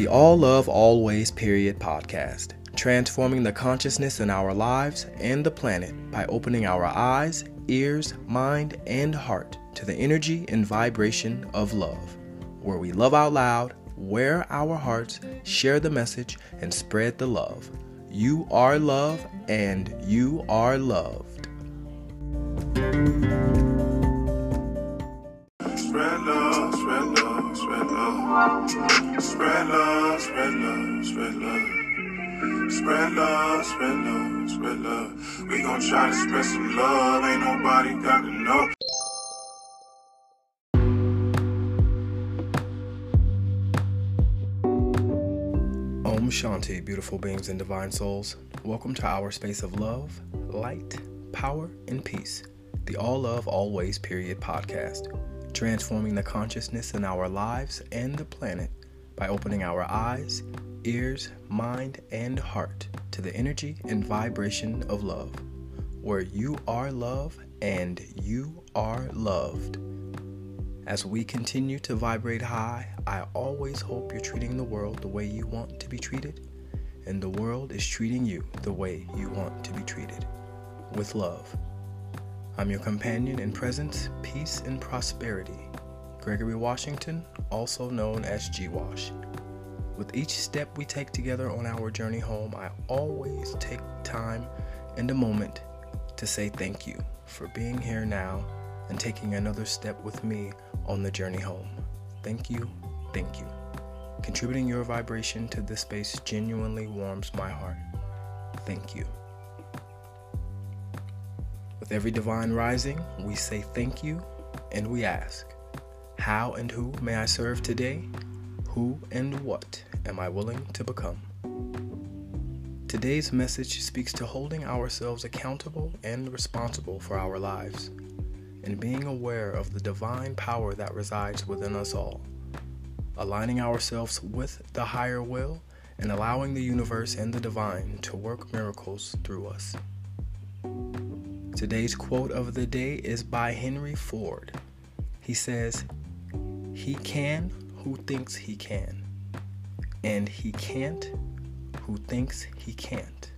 the All Love Always Period podcast, transforming the consciousness in our lives and the planet by opening our eyes, ears, mind, and heart to the energy and vibration of love, where we love out loud, wear our hearts, share the message, and spread the love. You are love, and you are loved. Spread love, spread love, spread love. Spread love, spread love, spread love. Spread love, spread love, spread love. We gon' try to spread some love. Ain't nobody got to know. Om Shanti, beautiful beings and divine souls. Welcome to our space of love, light, power, and peace. The All Love Always Period podcast, transforming the consciousness in our lives and the planet by opening our eyes, ears, mind, and heart to the energy and vibration of love, where you are love and you are loved. As we continue to vibrate high, I always hope you're treating the world the way you want to be treated, and the world is treating you the way you want to be treated with love. I'm your companion in presence, peace, and prosperity, Gregory Washington, also known as G Wash. With each step we take together on our journey home, I always take time and a moment to say thank you for being here now and taking another step with me on the journey home. Thank you, thank you. Contributing your vibration to this space genuinely warms my heart. Thank you. With every divine rising, we say thank you and we ask, How and who may I serve today? Who and what am I willing to become? Today's message speaks to holding ourselves accountable and responsible for our lives and being aware of the divine power that resides within us all, aligning ourselves with the higher will and allowing the universe and the divine to work miracles through us. Today's quote of the day is by Henry Ford. He says, He can who thinks he can, and he can't who thinks he can't.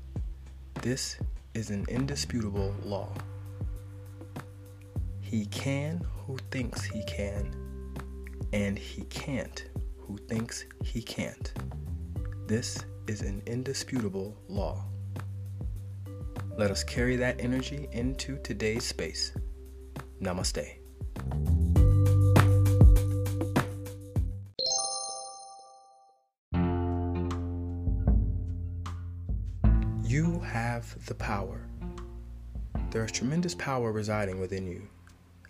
This is an indisputable law. He can who thinks he can, and he can't who thinks he can't. This is an indisputable law. Let us carry that energy into today's space. Namaste. You have the power. There is tremendous power residing within you.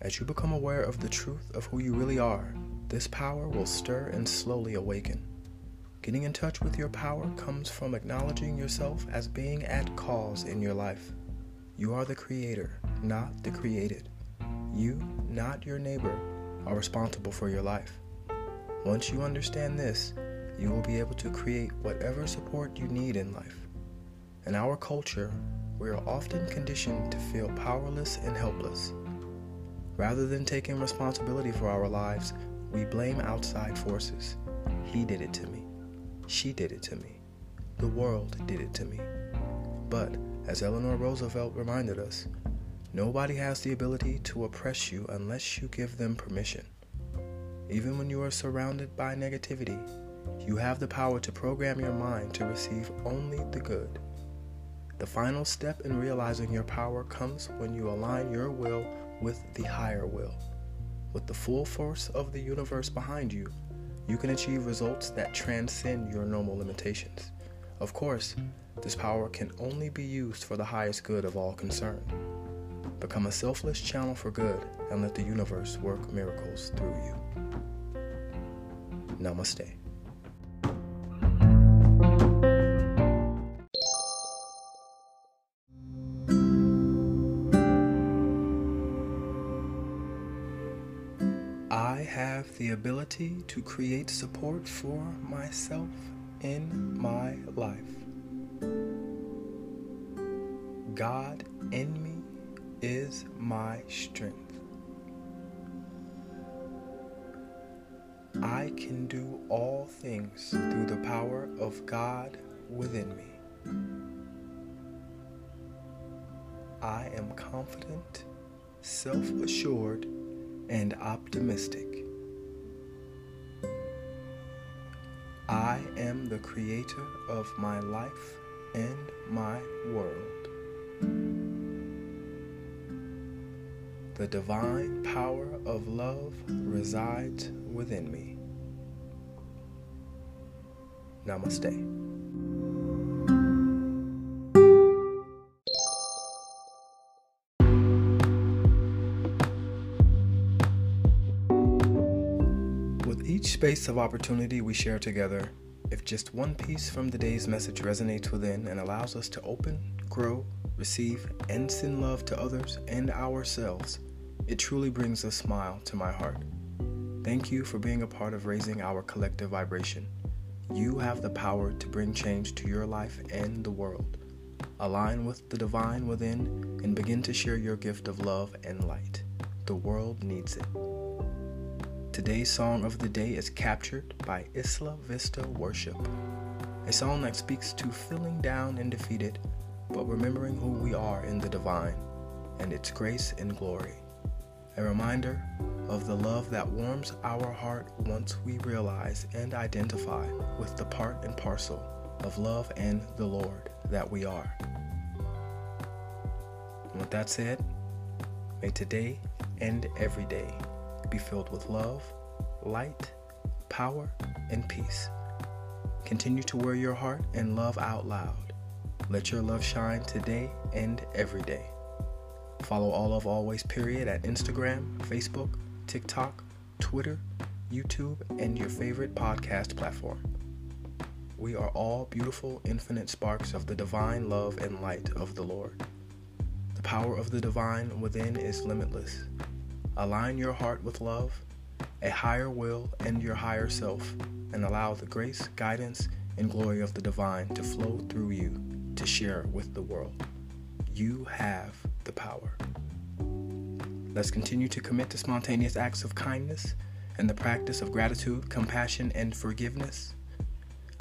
As you become aware of the truth of who you really are, this power will stir and slowly awaken. Getting in touch with your power comes from acknowledging yourself as being at cause in your life. You are the creator, not the created. You, not your neighbor, are responsible for your life. Once you understand this, you will be able to create whatever support you need in life. In our culture, we are often conditioned to feel powerless and helpless. Rather than taking responsibility for our lives, we blame outside forces. He did it to me. She did it to me. The world did it to me. But, as Eleanor Roosevelt reminded us, nobody has the ability to oppress you unless you give them permission. Even when you are surrounded by negativity, you have the power to program your mind to receive only the good. The final step in realizing your power comes when you align your will with the higher will. With the full force of the universe behind you, you can achieve results that transcend your normal limitations. Of course, this power can only be used for the highest good of all concerned. Become a selfless channel for good and let the universe work miracles through you. Namaste. Have the ability to create support for myself in my life. God in me is my strength. I can do all things through the power of God within me. I am confident, self assured, and optimistic. The creator of my life and my world. The divine power of love resides within me. Namaste. With each space of opportunity we share together, if just one piece from the day's message resonates within and allows us to open, grow, receive, and send love to others and ourselves, it truly brings a smile to my heart. Thank you for being a part of raising our collective vibration. You have the power to bring change to your life and the world. Align with the divine within and begin to share your gift of love and light. The world needs it. Today's song of the day is captured by Isla Vista Worship, a song that speaks to feeling down and defeated, but remembering who we are in the divine and its grace and glory. A reminder of the love that warms our heart once we realize and identify with the part and parcel of love and the Lord that we are. And with that said, may today and every day be filled with love, light, power, and peace. Continue to wear your heart and love out loud. Let your love shine today and every day. Follow All Love Always Period at Instagram, Facebook, TikTok, Twitter, YouTube, and your favorite podcast platform. We are all beautiful, infinite sparks of the divine love and light of the Lord. The power of the divine within is limitless. Align your heart with love, a higher will, and your higher self, and allow the grace, guidance, and glory of the divine to flow through you to share with the world. You have the power. Let's continue to commit to spontaneous acts of kindness and the practice of gratitude, compassion, and forgiveness.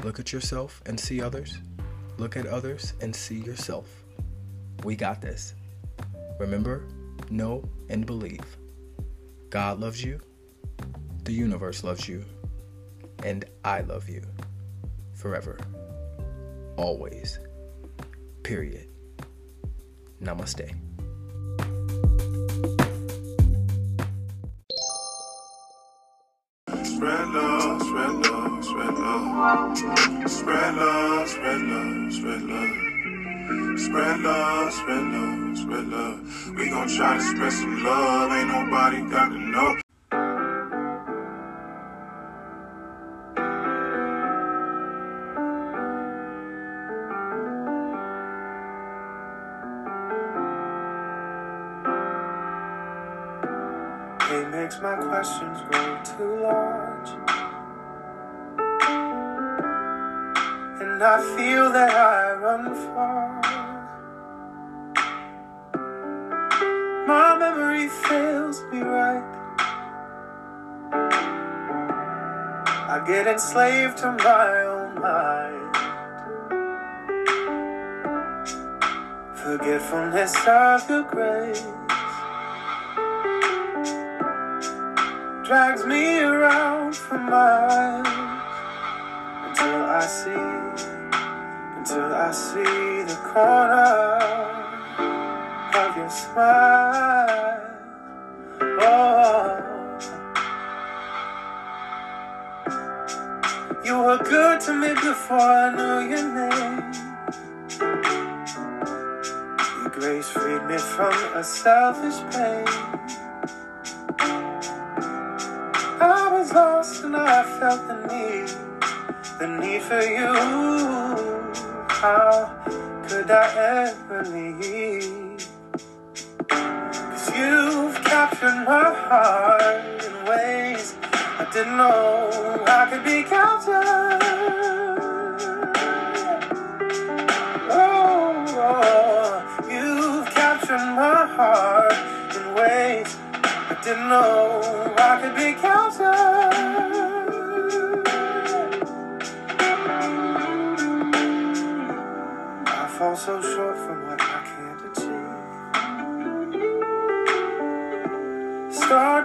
Look at yourself and see others. Look at others and see yourself. We got this. Remember, know, and believe. God loves you, the universe loves you, and I love you forever, always. Period. Namaste. Spread love, spread love, spread love. Spread love, spread love, spread love. Spread love. We gon' try to spread some love. Ain't nobody got to know. It makes my questions grow too large. And I feel that I run far. My memory fails me right. I get enslaved to my own mind. Forgetfulness of the grace. drags me around for miles until I see, until I see the corner your smile. Oh, you were good to me before I knew your name. Your grace freed me from a selfish pain. I was lost and I felt the need, the need for you. How could I ever leave? You've captured my heart in ways I didn't know I could be captured. Oh, oh, you've captured my heart in ways I didn't know I could be captured.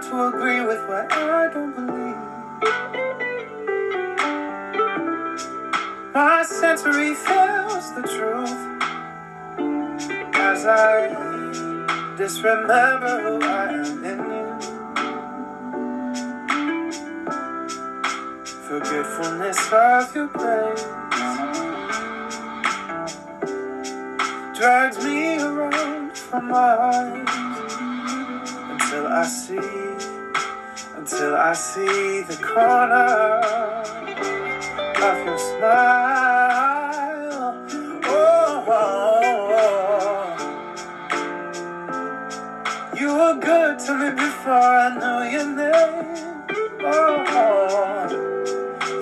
To agree with what I don't believe. My sensory feels the truth as I disremember who I am in you. Forgetfulness of your grace drags me around from my until I see, until I see the corner of your smile. Oh, oh, oh. you were good to me before I knew your name. Oh, oh.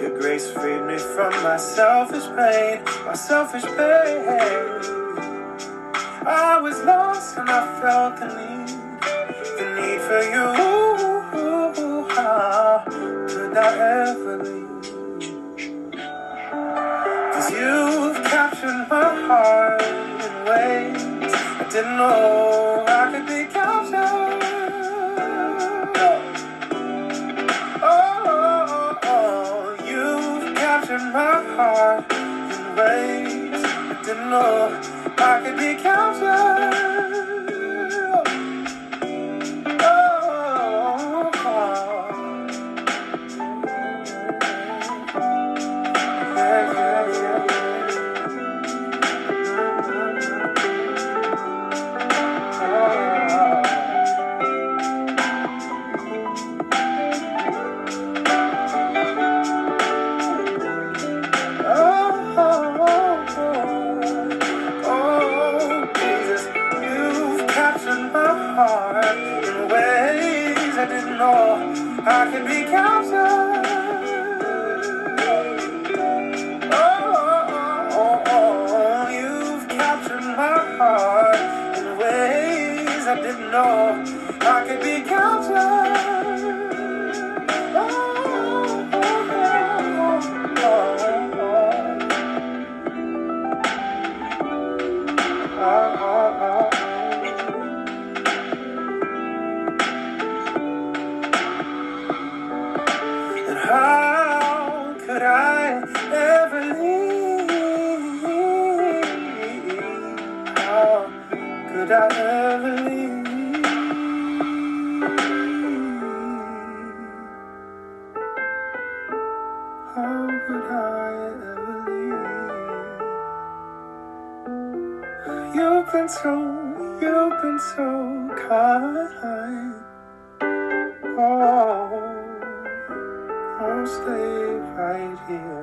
your grace freed me from my selfish pain, my selfish pain. I was lost and I felt the need, the need for you. Ever leave? Cause you've captured my heart in ways I didn't know I could be captured. Oh, oh, oh, you've captured my heart in ways I didn't know I could be captured. In ways I didn't know I could be captured. Been so, you've been so kind. Oh, I'll stay right here.